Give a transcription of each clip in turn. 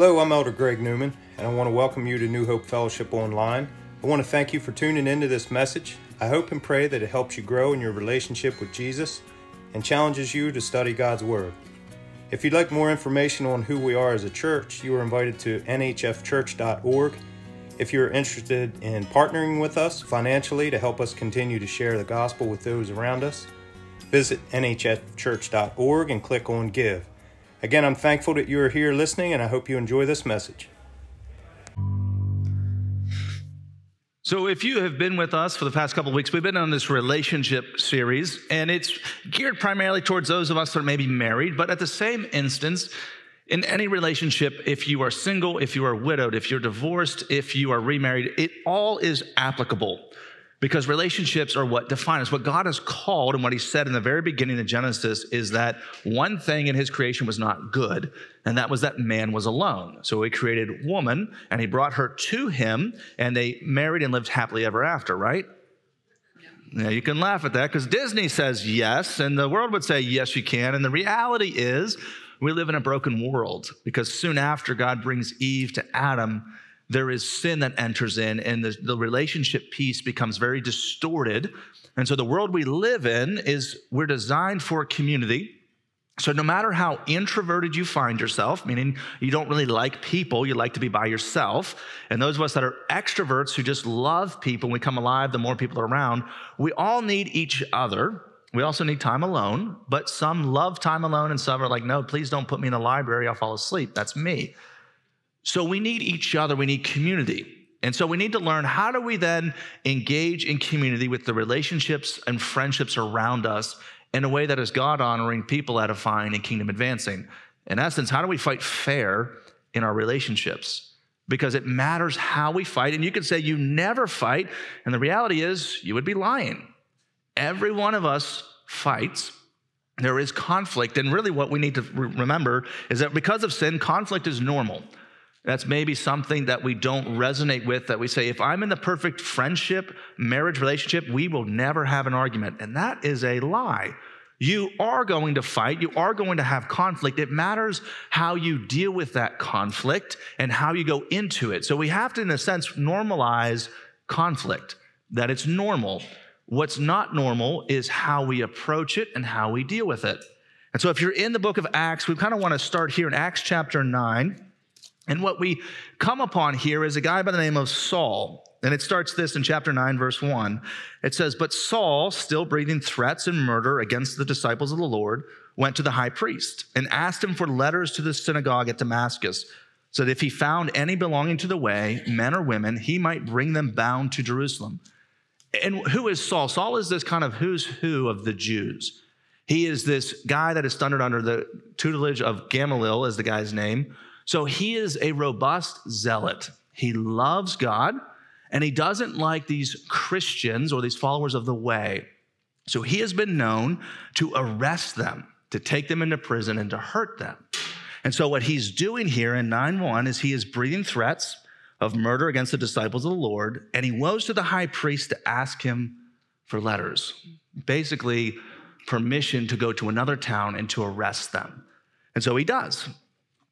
Hello, I'm Elder Greg Newman, and I want to welcome you to New Hope Fellowship Online. I want to thank you for tuning into this message. I hope and pray that it helps you grow in your relationship with Jesus and challenges you to study God's Word. If you'd like more information on who we are as a church, you are invited to nhfchurch.org. If you're interested in partnering with us financially to help us continue to share the gospel with those around us, visit nhfchurch.org and click on Give. Again, I'm thankful that you are here listening, and I hope you enjoy this message. So, if you have been with us for the past couple of weeks, we've been on this relationship series, and it's geared primarily towards those of us that are maybe married, but at the same instance, in any relationship, if you are single, if you are widowed, if you're divorced, if you are remarried, it all is applicable because relationships are what define us. What God has called and what He said in the very beginning of Genesis is that one thing in His creation was not good, and that was that man was alone. So He created woman and He brought her to Him, and they married and lived happily ever after, right? Yeah, you can laugh at that because Disney says yes, and the world would say yes, you can. And the reality is, we live in a broken world because soon after God brings Eve to Adam, there is sin that enters in and the, the relationship piece becomes very distorted. And so the world we live in is we're designed for community. So, no matter how introverted you find yourself, meaning you don't really like people, you like to be by yourself, and those of us that are extroverts who just love people, we come alive the more people are around, we all need each other. We also need time alone, but some love time alone, and some are like, no, please don't put me in the library, I'll fall asleep. That's me. So we need each other, we need community. And so we need to learn how do we then engage in community with the relationships and friendships around us in a way that is God honoring, people edifying, and kingdom advancing. In essence, how do we fight fair in our relationships? Because it matters how we fight. And you could say you never fight, and the reality is you would be lying. Every one of us fights. There is conflict. And really, what we need to remember is that because of sin, conflict is normal. That's maybe something that we don't resonate with, that we say, if I'm in the perfect friendship, marriage relationship, we will never have an argument. And that is a lie. You are going to fight, you are going to have conflict. It matters how you deal with that conflict and how you go into it. So we have to, in a sense, normalize conflict, that it's normal. What's not normal is how we approach it and how we deal with it. And so if you're in the book of Acts, we kind of want to start here in Acts chapter 9. And what we come upon here is a guy by the name of Saul. And it starts this in chapter 9, verse 1. It says, But Saul, still breathing threats and murder against the disciples of the Lord, went to the high priest and asked him for letters to the synagogue at Damascus, so that if he found any belonging to the way, men or women, he might bring them bound to Jerusalem. And who is Saul? Saul is this kind of who's who of the Jews. He is this guy that is thundered under the tutelage of Gamaliel, is the guy's name so he is a robust zealot. He loves God and he doesn't like these Christians or these followers of the way. So he has been known to arrest them, to take them into prison, and to hurt them. And so what he's doing here in 9 1 is he is breathing threats of murder against the disciples of the Lord, and he goes to the high priest to ask him for letters, basically, permission to go to another town and to arrest them. And so he does.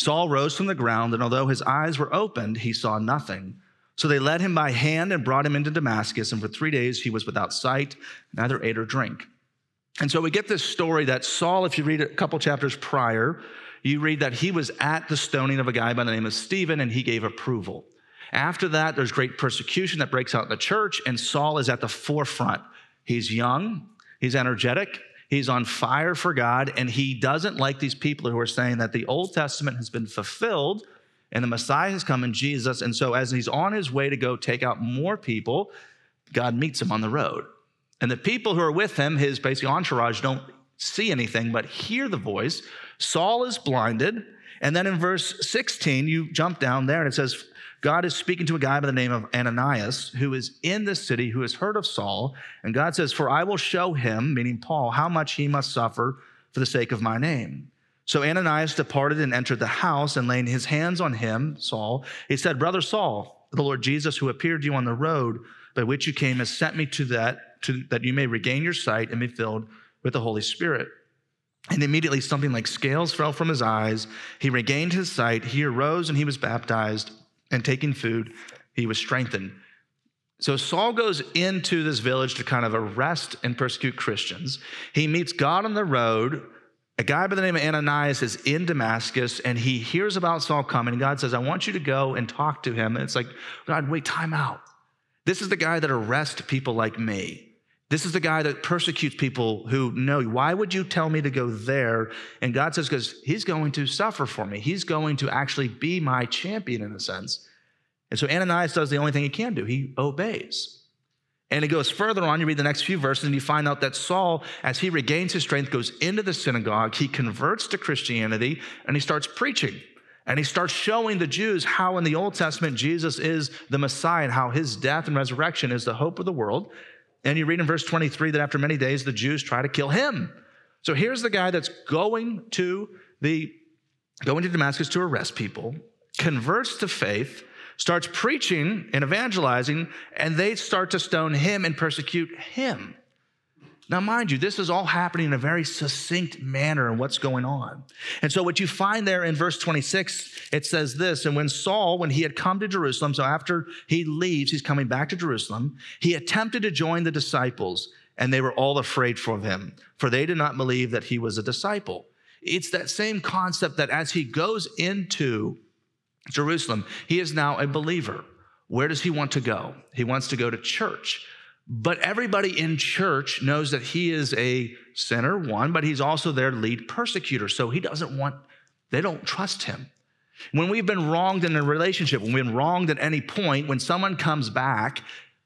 Saul rose from the ground, and although his eyes were opened, he saw nothing. So they led him by hand and brought him into Damascus, and for three days he was without sight, neither ate or drink. And so we get this story that Saul, if you read a couple chapters prior, you read that he was at the stoning of a guy by the name of Stephen, and he gave approval. After that, there's great persecution that breaks out in the church, and Saul is at the forefront. He's young, he's energetic, He's on fire for God, and he doesn't like these people who are saying that the Old Testament has been fulfilled and the Messiah has come in Jesus. And so, as he's on his way to go take out more people, God meets him on the road. And the people who are with him, his basically entourage, don't see anything but hear the voice. Saul is blinded. And then in verse 16, you jump down there and it says, God is speaking to a guy by the name of Ananias who is in this city who has heard of Saul. And God says, For I will show him, meaning Paul, how much he must suffer for the sake of my name. So Ananias departed and entered the house and laying his hands on him, Saul, he said, Brother Saul, the Lord Jesus who appeared to you on the road by which you came has sent me to that, to, that you may regain your sight and be filled with the Holy Spirit. And immediately something like scales fell from his eyes. He regained his sight. He arose and he was baptized. And taking food, he was strengthened. So Saul goes into this village to kind of arrest and persecute Christians. He meets God on the road. A guy by the name of Ananias is in Damascus and he hears about Saul coming. God says, I want you to go and talk to him. And it's like, God, wait, time out. This is the guy that arrests people like me. This is the guy that persecutes people who know. Why would you tell me to go there? And God says, because he's going to suffer for me. He's going to actually be my champion in a sense. And so Ananias does the only thing he can do he obeys. And it goes further on. You read the next few verses, and you find out that Saul, as he regains his strength, goes into the synagogue. He converts to Christianity and he starts preaching. And he starts showing the Jews how in the Old Testament Jesus is the Messiah and how his death and resurrection is the hope of the world. And you read in verse 23 that after many days, the Jews try to kill him. So here's the guy that's going to the going to Damascus to arrest people, converts to faith, starts preaching and evangelizing, and they start to stone him and persecute him. Now, mind you, this is all happening in a very succinct manner and what's going on. And so, what you find there in verse 26, it says this And when Saul, when he had come to Jerusalem, so after he leaves, he's coming back to Jerusalem, he attempted to join the disciples, and they were all afraid for him, for they did not believe that he was a disciple. It's that same concept that as he goes into Jerusalem, he is now a believer. Where does he want to go? He wants to go to church. But everybody in church knows that he is a sinner, one, but he's also their lead persecutor. So he doesn't want, they don't trust him. When we've been wronged in a relationship, when we've been wronged at any point, when someone comes back,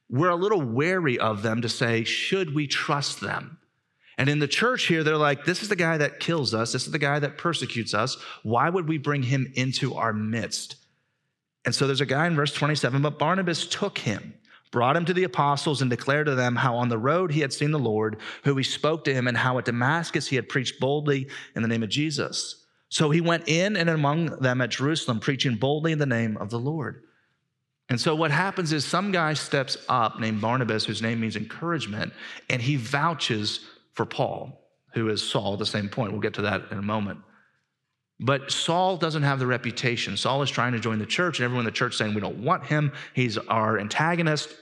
we're a little wary of them to say, should we trust them? And in the church here, they're like, this is the guy that kills us. This is the guy that persecutes us. Why would we bring him into our midst? And so there's a guy in verse 27, but Barnabas took him brought him to the apostles and declared to them how on the road he had seen the Lord, who he spoke to him, and how at Damascus he had preached boldly in the name of Jesus. So he went in and among them at Jerusalem, preaching boldly in the name of the Lord. And so what happens is some guy steps up named Barnabas, whose name means encouragement, and he vouches for Paul, who is Saul at the same point. We'll get to that in a moment. But Saul doesn't have the reputation. Saul is trying to join the church, and everyone in the church saying, We don't want him. He's our antagonist.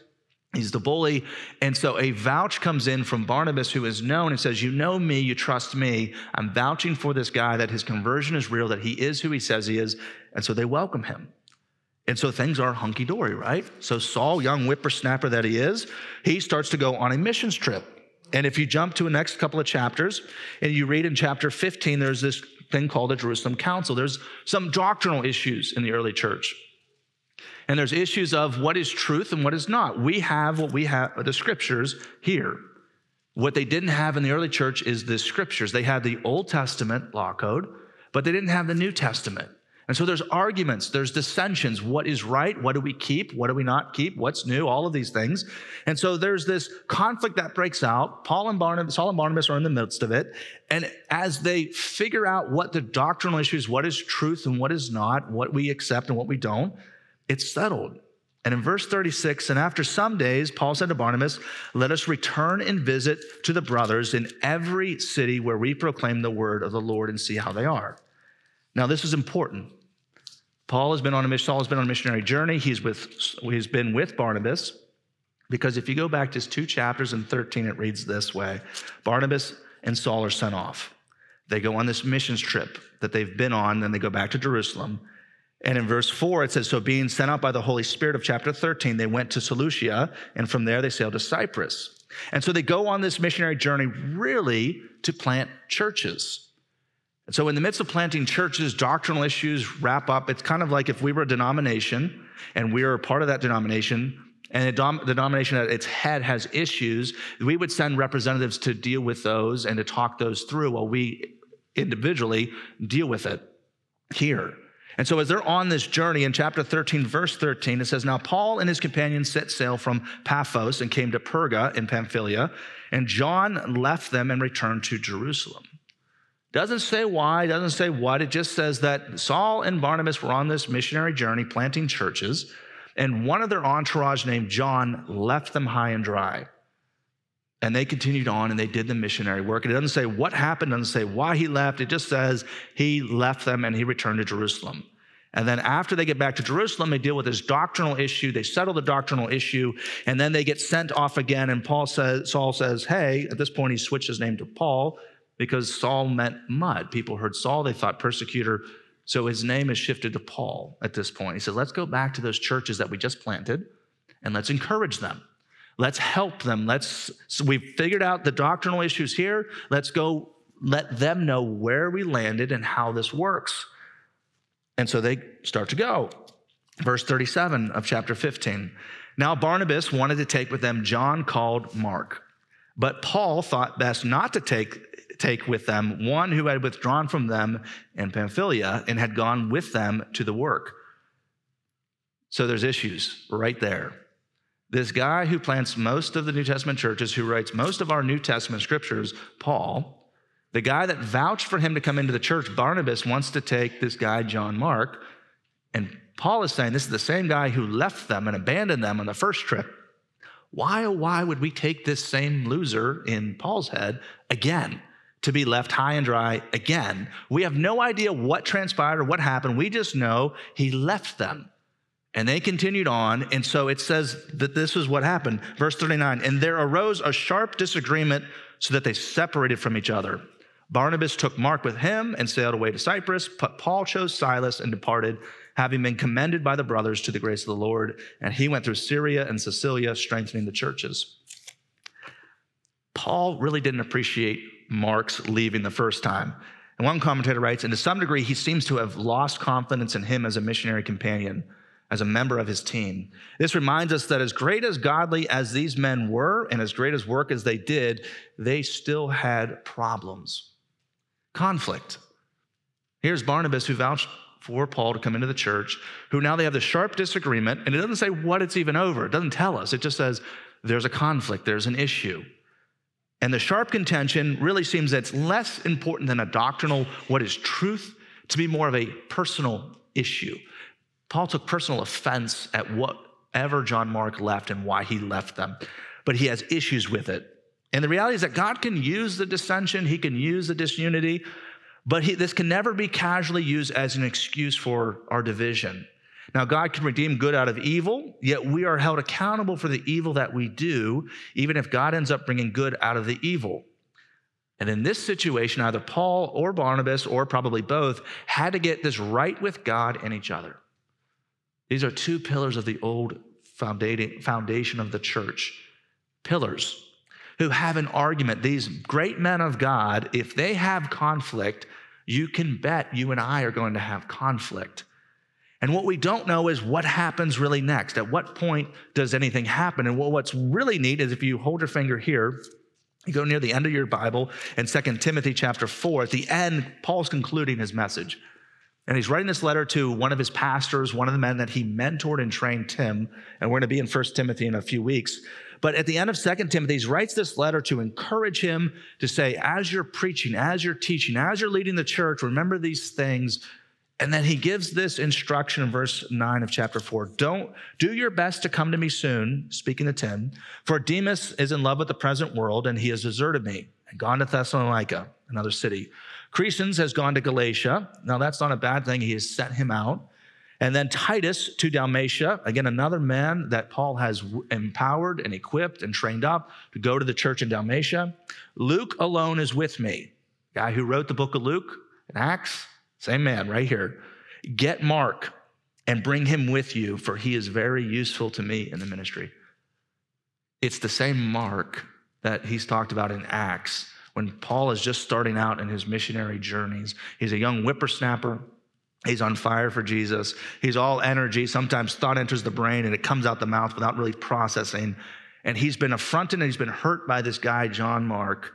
He's the bully. And so a vouch comes in from Barnabas, who is known and says, You know me, you trust me. I'm vouching for this guy that his conversion is real, that he is who he says he is. And so they welcome him. And so things are hunky dory, right? So Saul, young whippersnapper that he is, he starts to go on a missions trip. And if you jump to the next couple of chapters and you read in chapter 15, there's this thing called the Jerusalem Council. There's some doctrinal issues in the early church. And there's issues of what is truth and what is not. We have what we have, the scriptures here. What they didn't have in the early church is the scriptures. They had the Old Testament law code, but they didn't have the New Testament. And so there's arguments, there's dissensions. What is right? What do we keep? What do we not keep? What's new? All of these things. And so there's this conflict that breaks out. Paul and Barnabas, and Barnabas are in the midst of it. And as they figure out what the doctrinal issues, what is truth and what is not, what we accept and what we don't, it's settled. And in verse 36, and after some days, Paul said to Barnabas, Let us return and visit to the brothers in every city where we proclaim the word of the Lord and see how they are. Now, this is important. Paul has been on a Saul has been on a missionary journey. He's with he's been with Barnabas because if you go back just two chapters in 13, it reads this way: Barnabas and Saul are sent off. They go on this missions trip that they've been on, then they go back to Jerusalem. And in verse 4, it says, So being sent out by the Holy Spirit of chapter 13, they went to Seleucia, and from there they sailed to Cyprus. And so they go on this missionary journey really to plant churches. And so, in the midst of planting churches, doctrinal issues wrap up. It's kind of like if we were a denomination and we are a part of that denomination, and the denomination at its head has issues, we would send representatives to deal with those and to talk those through while we individually deal with it here. And so, as they're on this journey in chapter 13, verse 13, it says, Now Paul and his companions set sail from Paphos and came to Perga in Pamphylia, and John left them and returned to Jerusalem. Doesn't say why, doesn't say what. It just says that Saul and Barnabas were on this missionary journey planting churches, and one of their entourage named John left them high and dry. And they continued on and they did the missionary work. And it doesn't say what happened, it doesn't say why he left. It just says he left them and he returned to Jerusalem. And then after they get back to Jerusalem, they deal with this doctrinal issue. They settle the doctrinal issue, and then they get sent off again. And Paul says, Saul says, Hey, at this point, he switched his name to Paul because Saul meant mud. People heard Saul, they thought persecutor. So his name is shifted to Paul at this point. He said, Let's go back to those churches that we just planted and let's encourage them. Let's help them. Let's, so we've figured out the doctrinal issues here. Let's go let them know where we landed and how this works. And so they start to go. Verse 37 of chapter 15. Now Barnabas wanted to take with them John called Mark, but Paul thought best not to take, take with them one who had withdrawn from them in Pamphylia and had gone with them to the work. So there's issues right there. This guy who plants most of the New Testament churches, who writes most of our New Testament scriptures, Paul, the guy that vouched for him to come into the church, Barnabas, wants to take this guy, John Mark. And Paul is saying this is the same guy who left them and abandoned them on the first trip. Why, oh, why would we take this same loser in Paul's head again to be left high and dry again? We have no idea what transpired or what happened. We just know he left them. And they continued on. And so it says that this is what happened. Verse 39 And there arose a sharp disagreement so that they separated from each other. Barnabas took Mark with him and sailed away to Cyprus, but Paul chose Silas and departed, having been commended by the brothers to the grace of the Lord. And he went through Syria and Cilicia, strengthening the churches. Paul really didn't appreciate Mark's leaving the first time. And one commentator writes, and to some degree, he seems to have lost confidence in him as a missionary companion as a member of his team. This reminds us that as great as godly as these men were and as great as work as they did, they still had problems, conflict. Here's Barnabas who vouched for Paul to come into the church, who now they have the sharp disagreement, and it doesn't say what it's even over. It doesn't tell us. It just says there's a conflict, there's an issue. And the sharp contention really seems that it's less important than a doctrinal, what is truth, to be more of a personal issue. Paul took personal offense at whatever John Mark left and why he left them, but he has issues with it. And the reality is that God can use the dissension, he can use the disunity, but he, this can never be casually used as an excuse for our division. Now, God can redeem good out of evil, yet we are held accountable for the evil that we do, even if God ends up bringing good out of the evil. And in this situation, either Paul or Barnabas, or probably both, had to get this right with God and each other. These are two pillars of the old foundation of the church. Pillars who have an argument. These great men of God, if they have conflict, you can bet you and I are going to have conflict. And what we don't know is what happens really next. At what point does anything happen? And what's really neat is if you hold your finger here, you go near the end of your Bible in 2 Timothy chapter 4, at the end, Paul's concluding his message. And he's writing this letter to one of his pastors, one of the men that he mentored and trained Tim. And we're going to be in 1 Timothy in a few weeks. But at the end of 2 Timothy, he writes this letter to encourage him to say, as you're preaching, as you're teaching, as you're leading the church, remember these things. And then he gives this instruction in verse 9 of chapter 4. Don't do your best to come to me soon, speaking to Tim, for Demas is in love with the present world, and he has deserted me and gone to Thessalonica, another city. Crescens has gone to Galatia. Now, that's not a bad thing. He has sent him out. And then Titus to Dalmatia, again, another man that Paul has empowered and equipped and trained up to go to the church in Dalmatia. Luke alone is with me. Guy who wrote the book of Luke and Acts, same man right here. Get Mark and bring him with you, for he is very useful to me in the ministry. It's the same Mark that he's talked about in Acts when Paul is just starting out in his missionary journeys. He's a young whippersnapper. He's on fire for Jesus. He's all energy. Sometimes thought enters the brain and it comes out the mouth without really processing. And he's been affronted and he's been hurt by this guy, John Mark.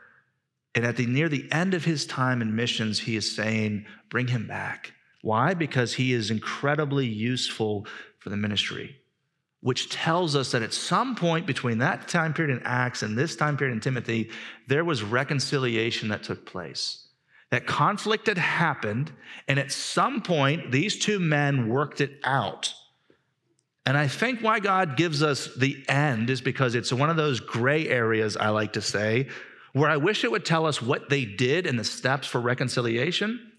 And at the near the end of his time in missions, he is saying, Bring him back. Why? Because he is incredibly useful for the ministry, which tells us that at some point between that time period in Acts and this time period in Timothy, there was reconciliation that took place. That conflict had happened, and at some point, these two men worked it out. And I think why God gives us the end is because it's one of those gray areas, I like to say, where I wish it would tell us what they did and the steps for reconciliation.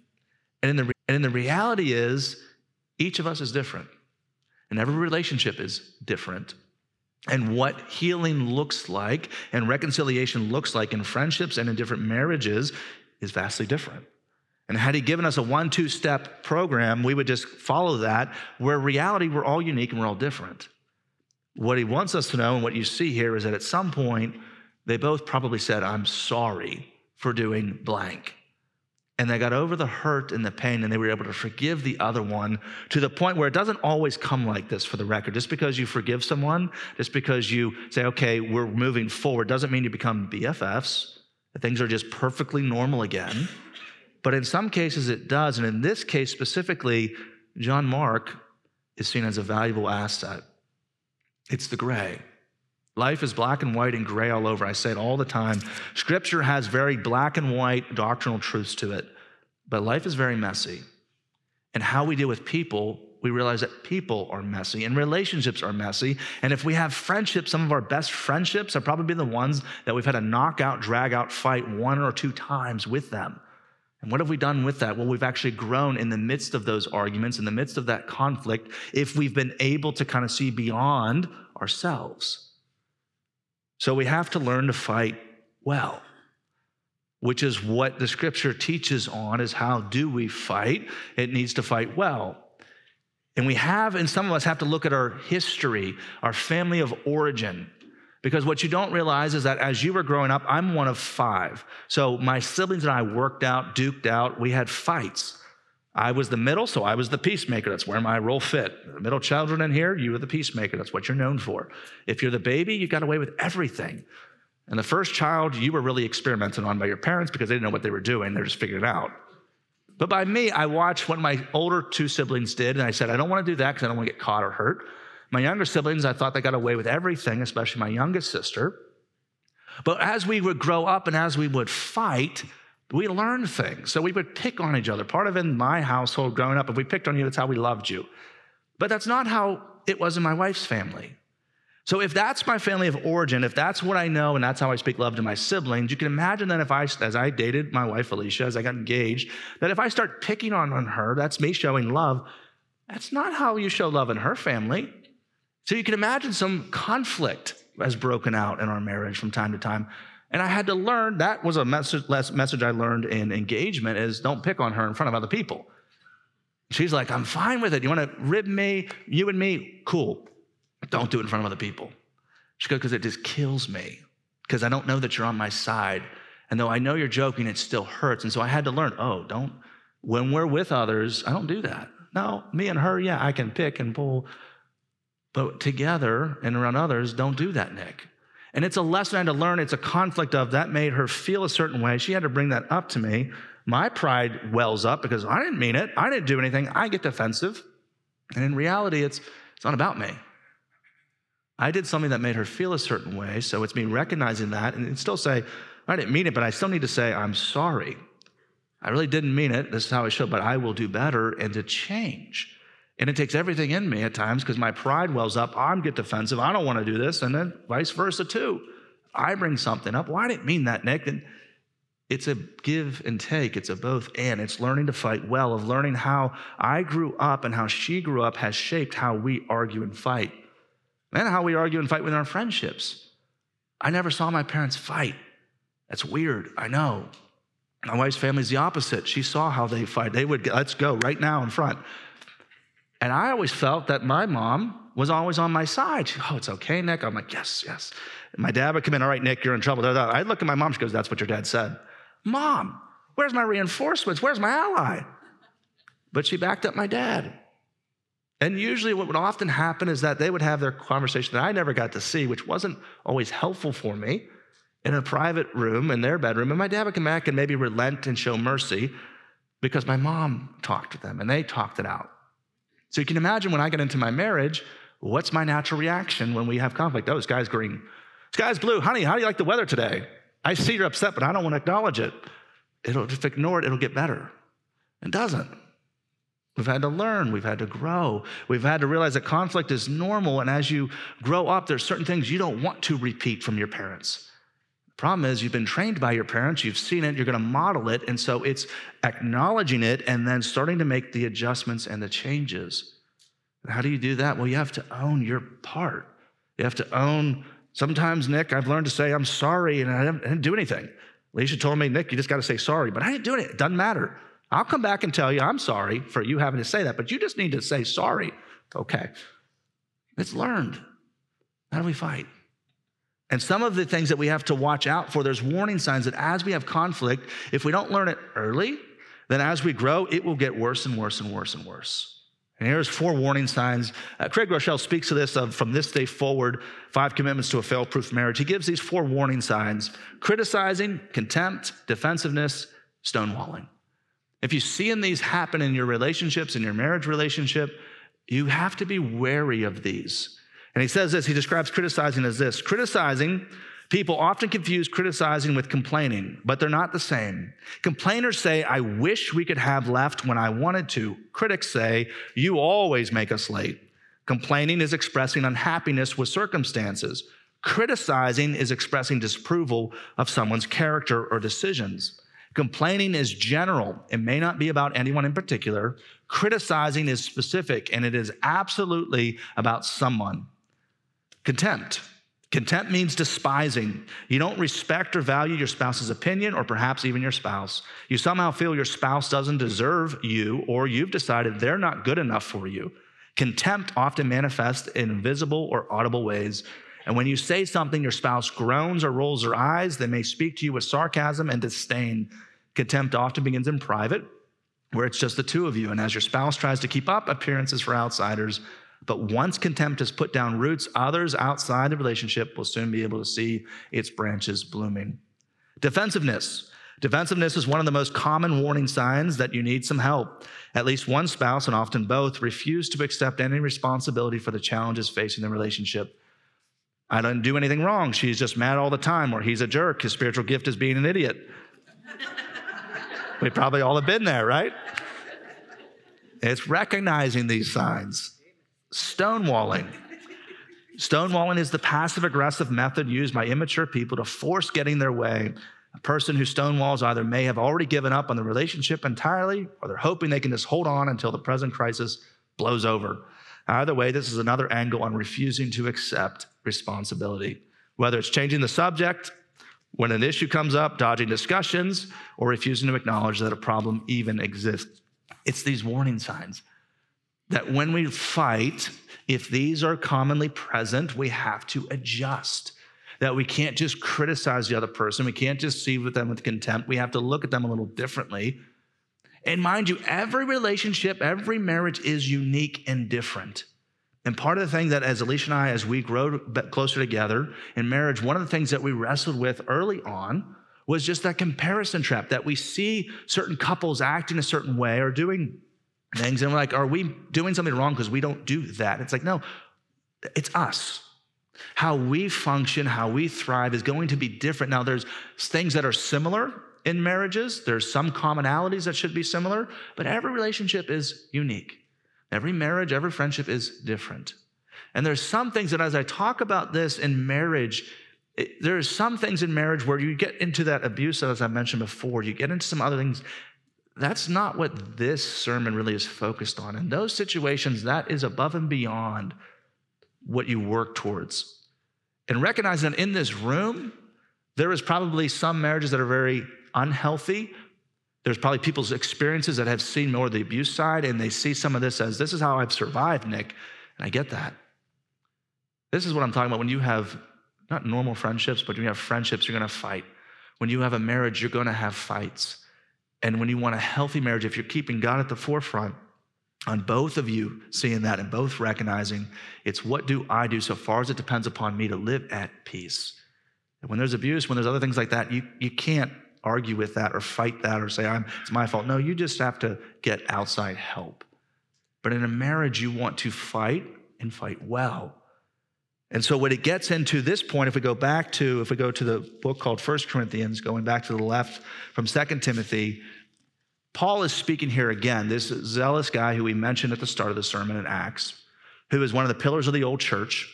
And in the, and in the reality is, each of us is different, and every relationship is different. And what healing looks like and reconciliation looks like in friendships and in different marriages is vastly different. And had he given us a one two step program, we would just follow that, where reality, we're all unique and we're all different. What he wants us to know, and what you see here, is that at some point, they both probably said, I'm sorry for doing blank. And they got over the hurt and the pain, and they were able to forgive the other one to the point where it doesn't always come like this for the record. Just because you forgive someone, just because you say, okay, we're moving forward, doesn't mean you become BFFs. Things are just perfectly normal again. But in some cases, it does. And in this case specifically, John Mark is seen as a valuable asset. It's the gray. Life is black and white and gray all over. I say it all the time. Scripture has very black and white doctrinal truths to it, but life is very messy. And how we deal with people, we realize that people are messy and relationships are messy. And if we have friendships, some of our best friendships are probably the ones that we've had a knockout, drag out fight one or two times with them. And what have we done with that? Well, we've actually grown in the midst of those arguments, in the midst of that conflict, if we've been able to kind of see beyond ourselves. So we have to learn to fight well, which is what the scripture teaches on is how do we fight? It needs to fight well. And we have, and some of us have to look at our history, our family of origin. Because what you don't realize is that as you were growing up, I'm one of five. So my siblings and I worked out, duked out. We had fights. I was the middle, so I was the peacemaker. That's where my role fit. The middle children in here, you were the peacemaker. That's what you're known for. If you're the baby, you got away with everything. And the first child, you were really experimented on by your parents because they didn't know what they were doing. They're just figuring it out. But by me, I watched what my older two siblings did, and I said, I don't want to do that because I don't want to get caught or hurt. My younger siblings, I thought they got away with everything, especially my youngest sister. But as we would grow up and as we would fight, we learned things. So we would pick on each other. Part of in my household growing up, if we picked on you, that's how we loved you. But that's not how it was in my wife's family. So if that's my family of origin, if that's what I know and that's how I speak love to my siblings, you can imagine that if I, as I dated my wife Alicia, as I got engaged, that if I start picking on, on her, that's me showing love. That's not how you show love in her family. So you can imagine some conflict has broken out in our marriage from time to time. And I had to learn that was a message, message I learned in engagement is don't pick on her in front of other people. She's like, I'm fine with it. You want to rib me, you and me? Cool. Don't do it in front of other people. She goes, because it just kills me. Because I don't know that you're on my side. And though I know you're joking, it still hurts. And so I had to learn, oh, don't, when we're with others, I don't do that. No, me and her, yeah, I can pick and pull but together and around others, don't do that, Nick. And it's a lesson I had to learn. It's a conflict of that made her feel a certain way. She had to bring that up to me. My pride wells up because I didn't mean it. I didn't do anything. I get defensive. And in reality, it's, it's not about me. I did something that made her feel a certain way. So it's me recognizing that and still say, I didn't mean it, but I still need to say, I'm sorry. I really didn't mean it. This is how I should, but I will do better and to change. And it takes everything in me at times because my pride wells up. I get defensive. I don't want to do this. And then vice versa, too. I bring something up. Well, I didn't mean that, Nick. And it's a give and take, it's a both and. It's learning to fight well, of learning how I grew up and how she grew up has shaped how we argue and fight, and how we argue and fight with our friendships. I never saw my parents fight. That's weird, I know. My wife's family's the opposite. She saw how they fight. They would, let's go right now in front. And I always felt that my mom was always on my side. She, oh, it's okay, Nick. I'm like, yes, yes. And my dad would come in, all right, Nick, you're in trouble. I'd look at my mom. She goes, that's what your dad said. Mom, where's my reinforcements? Where's my ally? But she backed up my dad. And usually, what would often happen is that they would have their conversation that I never got to see, which wasn't always helpful for me, in a private room in their bedroom. And my dad would come back and maybe relent and show mercy. because my mom talked to them and they talked it out. So you can imagine when I get into my marriage, what's my natural reaction when we have conflict? Oh, guy's green. Guy's blue. Honey, how do you like the weather today? I see you're upset, but I don't want to acknowledge it. It'll just ignore it, it'll get better. It doesn't. We've had to learn, we've had to grow, we've had to realize that conflict is normal. And as you grow up, there's certain things you don't want to repeat from your parents. Problem is, you've been trained by your parents, you've seen it, you're going to model it. And so it's acknowledging it and then starting to make the adjustments and the changes. How do you do that? Well, you have to own your part. You have to own. Sometimes, Nick, I've learned to say, I'm sorry, and I didn't, I didn't do anything. Alicia told me, Nick, you just got to say sorry, but I didn't do it. It doesn't matter. I'll come back and tell you I'm sorry for you having to say that, but you just need to say sorry. Okay. It's learned. How do we fight? And some of the things that we have to watch out for, there's warning signs that as we have conflict, if we don't learn it early, then as we grow, it will get worse and worse and worse and worse. And here's four warning signs. Uh, Craig Groeschel speaks to this of from this day forward, five commitments to a fail proof marriage. He gives these four warning signs criticizing, contempt, defensiveness, stonewalling. If you see in these happen in your relationships, in your marriage relationship, you have to be wary of these. And he says this, he describes criticizing as this criticizing People often confuse criticizing with complaining, but they're not the same. Complainers say, I wish we could have left when I wanted to. Critics say, You always make us late. Complaining is expressing unhappiness with circumstances. Criticizing is expressing disapproval of someone's character or decisions. Complaining is general. It may not be about anyone in particular. Criticizing is specific, and it is absolutely about someone. Contempt. Contempt means despising. You don't respect or value your spouse's opinion or perhaps even your spouse. You somehow feel your spouse doesn't deserve you or you've decided they're not good enough for you. Contempt often manifests in visible or audible ways. And when you say something, your spouse groans or rolls her eyes, they may speak to you with sarcasm and disdain. Contempt often begins in private, where it's just the two of you. And as your spouse tries to keep up appearances for outsiders, but once contempt has put down roots, others outside the relationship will soon be able to see its branches blooming. Defensiveness. Defensiveness is one of the most common warning signs that you need some help. At least one spouse, and often both, refuse to accept any responsibility for the challenges facing the relationship. I didn't do anything wrong. She's just mad all the time, or he's a jerk. His spiritual gift is being an idiot. we probably all have been there, right? It's recognizing these signs. Stonewalling. Stonewalling is the passive aggressive method used by immature people to force getting their way. A person who stonewalls either may have already given up on the relationship entirely or they're hoping they can just hold on until the present crisis blows over. Either way, this is another angle on refusing to accept responsibility. Whether it's changing the subject when an issue comes up, dodging discussions, or refusing to acknowledge that a problem even exists. It's these warning signs that when we fight, if these are commonly present, we have to adjust. That we can't just criticize the other person. We can't just see with them with contempt. We have to look at them a little differently. And mind you, every relationship, every marriage is unique and different. And part of the thing that, as Alicia and I, as we grow closer together in marriage, one of the things that we wrestled with early on was just that comparison trap that we see certain couples acting a certain way or doing things. And we're like, are we doing something wrong because we don't do that? It's like, no, it's us. How we function, how we thrive is going to be different. Now, there's things that are similar in marriages, there's some commonalities that should be similar, but every relationship is unique. Every marriage, every friendship is different. And there's some things that, as I talk about this in marriage, it, there are some things in marriage where you get into that abuse, as I mentioned before, you get into some other things that's not what this sermon really is focused on. In those situations, that is above and beyond what you work towards. And recognize that in this room, there is probably some marriages that are very unhealthy. There's probably people's experiences that have seen more of the abuse side, and they see some of this as this is how I've survived, Nick. And I get that. This is what I'm talking about when you have not normal friendships, but when you have friendships, you're going to fight. When you have a marriage, you're going to have fights. And when you want a healthy marriage, if you're keeping God at the forefront, on both of you seeing that and both recognizing it's what do I do so far as it depends upon me to live at peace. And when there's abuse, when there's other things like that, you, you can't argue with that or fight that or say, I'm, it's my fault. No, you just have to get outside help. But in a marriage, you want to fight and fight well. And so when it gets into this point, if we go back to, if we go to the book called First Corinthians, going back to the left from Second Timothy, Paul is speaking here again. This zealous guy who we mentioned at the start of the sermon in Acts, who is one of the pillars of the old church,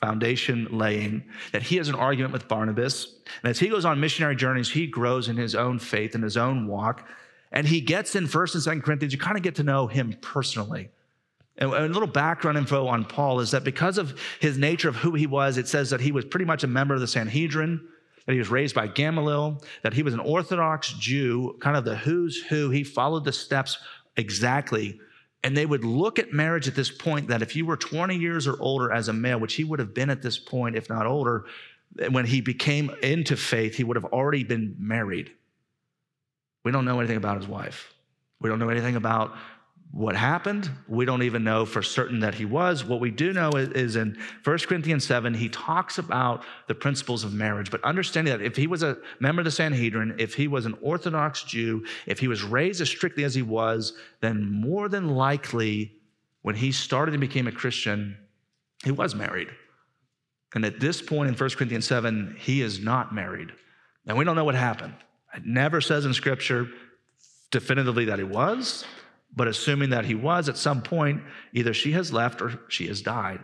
foundation laying, that he has an argument with Barnabas. And as he goes on missionary journeys, he grows in his own faith and his own walk. And he gets in First and Second Corinthians, you kind of get to know him personally. And a little background info on Paul is that because of his nature of who he was, it says that he was pretty much a member of the Sanhedrin, that he was raised by Gamaliel, that he was an Orthodox Jew, kind of the who's who. He followed the steps exactly. And they would look at marriage at this point that if you were 20 years or older as a male, which he would have been at this point, if not older, when he became into faith, he would have already been married. We don't know anything about his wife. We don't know anything about what happened. We don't even know for certain that he was. What we do know is, is, in 1 Corinthians 7, he talks about the principles of marriage, but understanding that if he was a member of the Sanhedrin, if he was an Orthodox Jew, if he was raised as strictly as he was, then more than likely, when he started and became a Christian, he was married. And at this point in 1 Corinthians 7, he is not married. And we don't know what happened. It never says in Scripture definitively that he was, but assuming that he was at some point, either she has left or she has died.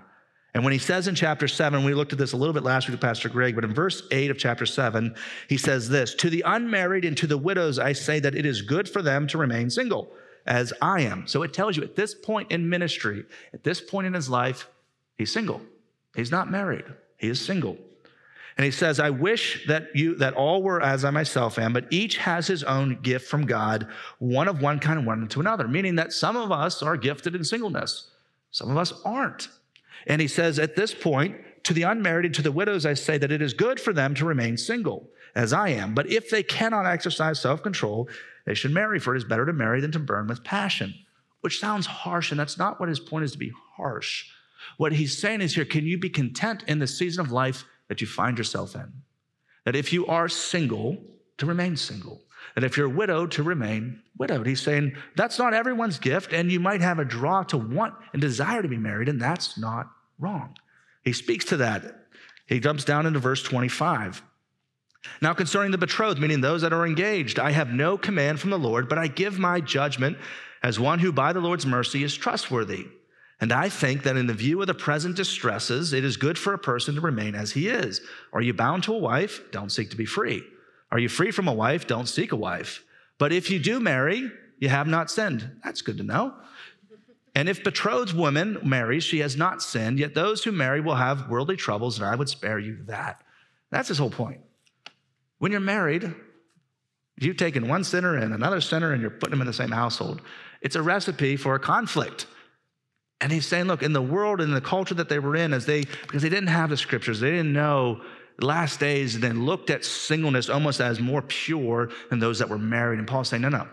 And when he says in chapter seven, we looked at this a little bit last week with Pastor Greg, but in verse eight of chapter seven, he says this To the unmarried and to the widows, I say that it is good for them to remain single, as I am. So it tells you at this point in ministry, at this point in his life, he's single. He's not married, he is single. And he says, I wish that you, that all were as I myself am, but each has his own gift from God, one of one kind and one to another, meaning that some of us are gifted in singleness. Some of us aren't. And he says, at this point, to the unmarried to the widows, I say that it is good for them to remain single, as I am. But if they cannot exercise self control, they should marry, for it is better to marry than to burn with passion, which sounds harsh, and that's not what his point is to be harsh. What he's saying is here, can you be content in the season of life that you find yourself in. That if you are single, to remain single. That if you're widowed, to remain widowed. He's saying that's not everyone's gift, and you might have a draw to want and desire to be married, and that's not wrong. He speaks to that. He jumps down into verse 25. Now, concerning the betrothed, meaning those that are engaged, I have no command from the Lord, but I give my judgment as one who by the Lord's mercy is trustworthy. And I think that in the view of the present distresses, it is good for a person to remain as he is. Are you bound to a wife? Don't seek to be free. Are you free from a wife? Don't seek a wife. But if you do marry, you have not sinned. That's good to know. And if betrothed woman marries, she has not sinned, yet those who marry will have worldly troubles, and I would spare you that. That's his whole point. When you're married, you've taken one sinner and another sinner and you're putting them in the same household. It's a recipe for a conflict. And he's saying, look, in the world and the culture that they were in, as they because they didn't have the scriptures, they didn't know last days, then looked at singleness almost as more pure than those that were married. And Paul's saying, no, no.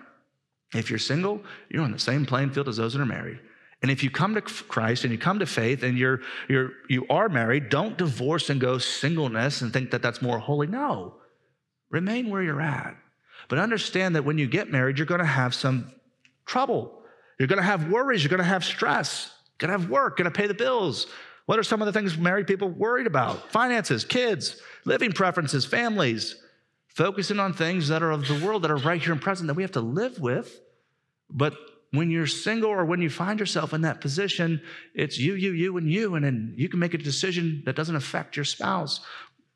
If you're single, you're on the same playing field as those that are married. And if you come to Christ and you come to faith and you're, you're, you are married, don't divorce and go singleness and think that that's more holy. No, remain where you're at. But understand that when you get married, you're going to have some trouble. You're going to have worries. You're going to have stress. You're going to have work. You're Going to pay the bills. What are some of the things married people worried about? Finances, kids, living preferences, families. Focusing on things that are of the world that are right here and present that we have to live with. But when you're single or when you find yourself in that position, it's you, you, you, and you. And then you can make a decision that doesn't affect your spouse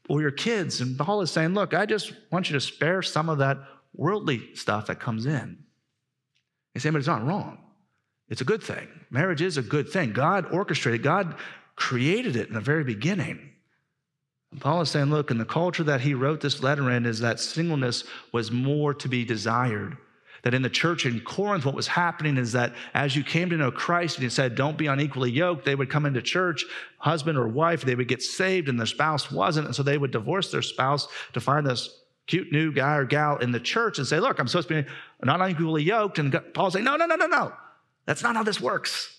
or your kids. And Paul is saying, look, I just want you to spare some of that worldly stuff that comes in. He's saying, but it's not wrong. It's a good thing. Marriage is a good thing. God orchestrated, God created it in the very beginning. And Paul is saying, look, in the culture that he wrote this letter in, is that singleness was more to be desired. That in the church in Corinth, what was happening is that as you came to know Christ and he said, don't be unequally yoked, they would come into church, husband or wife, they would get saved and their spouse wasn't. And so they would divorce their spouse to find this cute new guy or gal in the church and say, look, I'm supposed to be not unequally yoked. And Paul say, no, no, no, no, no. That's not how this works.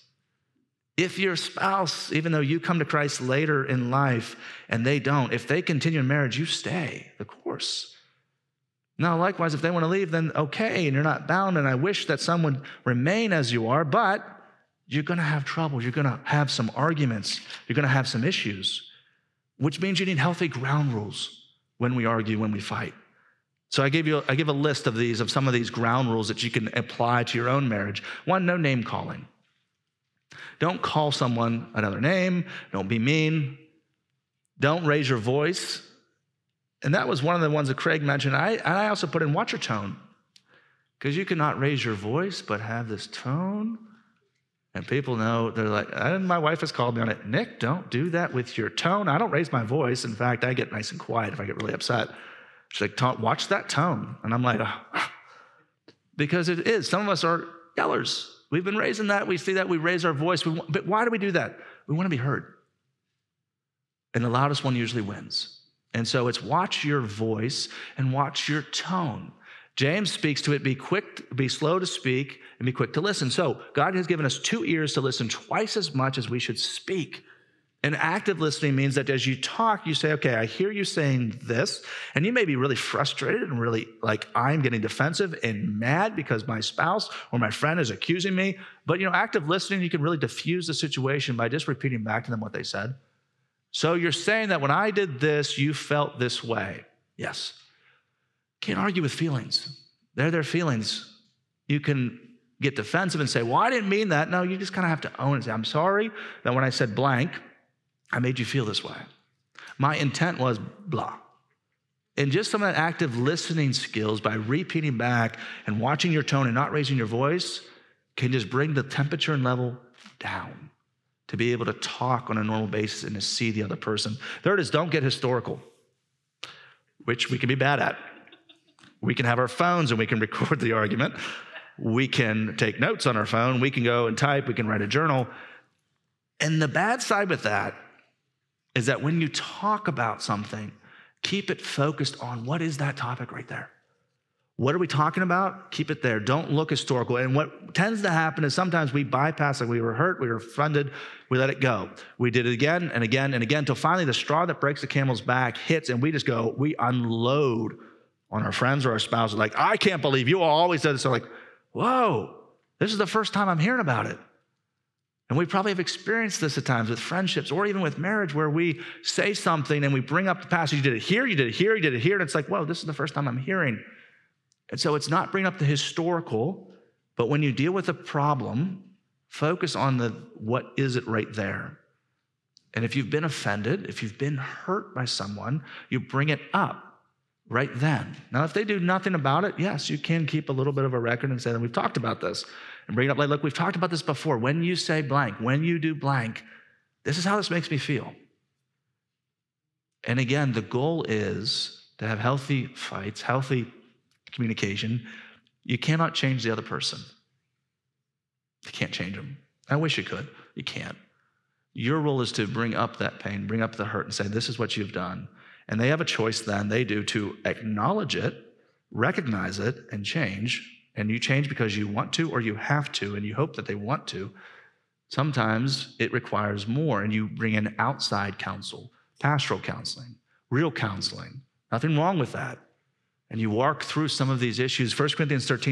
If your spouse, even though you come to Christ later in life and they don't, if they continue in marriage, you stay the course. Now, likewise, if they want to leave, then okay, and you're not bound. And I wish that some would remain as you are, but you're going to have trouble. You're going to have some arguments. You're going to have some issues, which means you need healthy ground rules when we argue, when we fight. So I give you I give a list of these of some of these ground rules that you can apply to your own marriage. One, no name calling. Don't call someone another name. Don't be mean. Don't raise your voice. And that was one of the ones that Craig mentioned. I, I also put in watch your tone. Because you cannot raise your voice, but have this tone. And people know, they're like, and my wife has called me on it. Nick, don't do that with your tone. I don't raise my voice. In fact, I get nice and quiet if I get really upset. She's like, watch that tone. And I'm like, oh. because it is. Some of us are yellers. We've been raising that. We see that. We raise our voice. We, but why do we do that? We want to be heard. And the loudest one usually wins. And so it's watch your voice and watch your tone. James speaks to it be quick, be slow to speak, and be quick to listen. So God has given us two ears to listen twice as much as we should speak. And active listening means that as you talk, you say, okay, I hear you saying this, and you may be really frustrated and really like, I'm getting defensive and mad because my spouse or my friend is accusing me. But you know, active listening, you can really diffuse the situation by just repeating back to them what they said. So you're saying that when I did this, you felt this way. Yes. Can't argue with feelings. They're their feelings. You can get defensive and say, Well, I didn't mean that. No, you just kind of have to own it. Say, I'm sorry that when I said blank, I made you feel this way. My intent was blah. And just some of that active listening skills by repeating back and watching your tone and not raising your voice can just bring the temperature and level down to be able to talk on a normal basis and to see the other person. Third is don't get historical, which we can be bad at. We can have our phones and we can record the argument. We can take notes on our phone. We can go and type. We can write a journal. And the bad side with that is that when you talk about something, keep it focused on what is that topic right there. What are we talking about? Keep it there. Don't look historical. And what tends to happen is sometimes we bypass, like we were hurt, we were offended, we let it go. We did it again and again and again until finally the straw that breaks the camel's back hits and we just go, we unload on our friends or our spouses. Like, I can't believe you always said this. So like, whoa, this is the first time I'm hearing about it. And we probably have experienced this at times with friendships or even with marriage where we say something and we bring up the past. You did it here, you did it here, you did it here. And it's like, whoa, this is the first time I'm hearing and so it's not bringing up the historical, but when you deal with a problem, focus on the what is it right there. And if you've been offended, if you've been hurt by someone, you bring it up right then. Now, if they do nothing about it, yes, you can keep a little bit of a record and say that we've talked about this and bring it up like, look, we've talked about this before. When you say blank, when you do blank, this is how this makes me feel. And again, the goal is to have healthy fights, healthy communication, you cannot change the other person. You can't change them. I wish you could. You can't. Your role is to bring up that pain, bring up the hurt, and say, This is what you've done. And they have a choice then, they do, to acknowledge it, recognize it, and change. And you change because you want to or you have to, and you hope that they want to. Sometimes it requires more, and you bring in outside counsel, pastoral counseling, real counseling. Nothing wrong with that and you walk through some of these issues. 1 Corinthians 13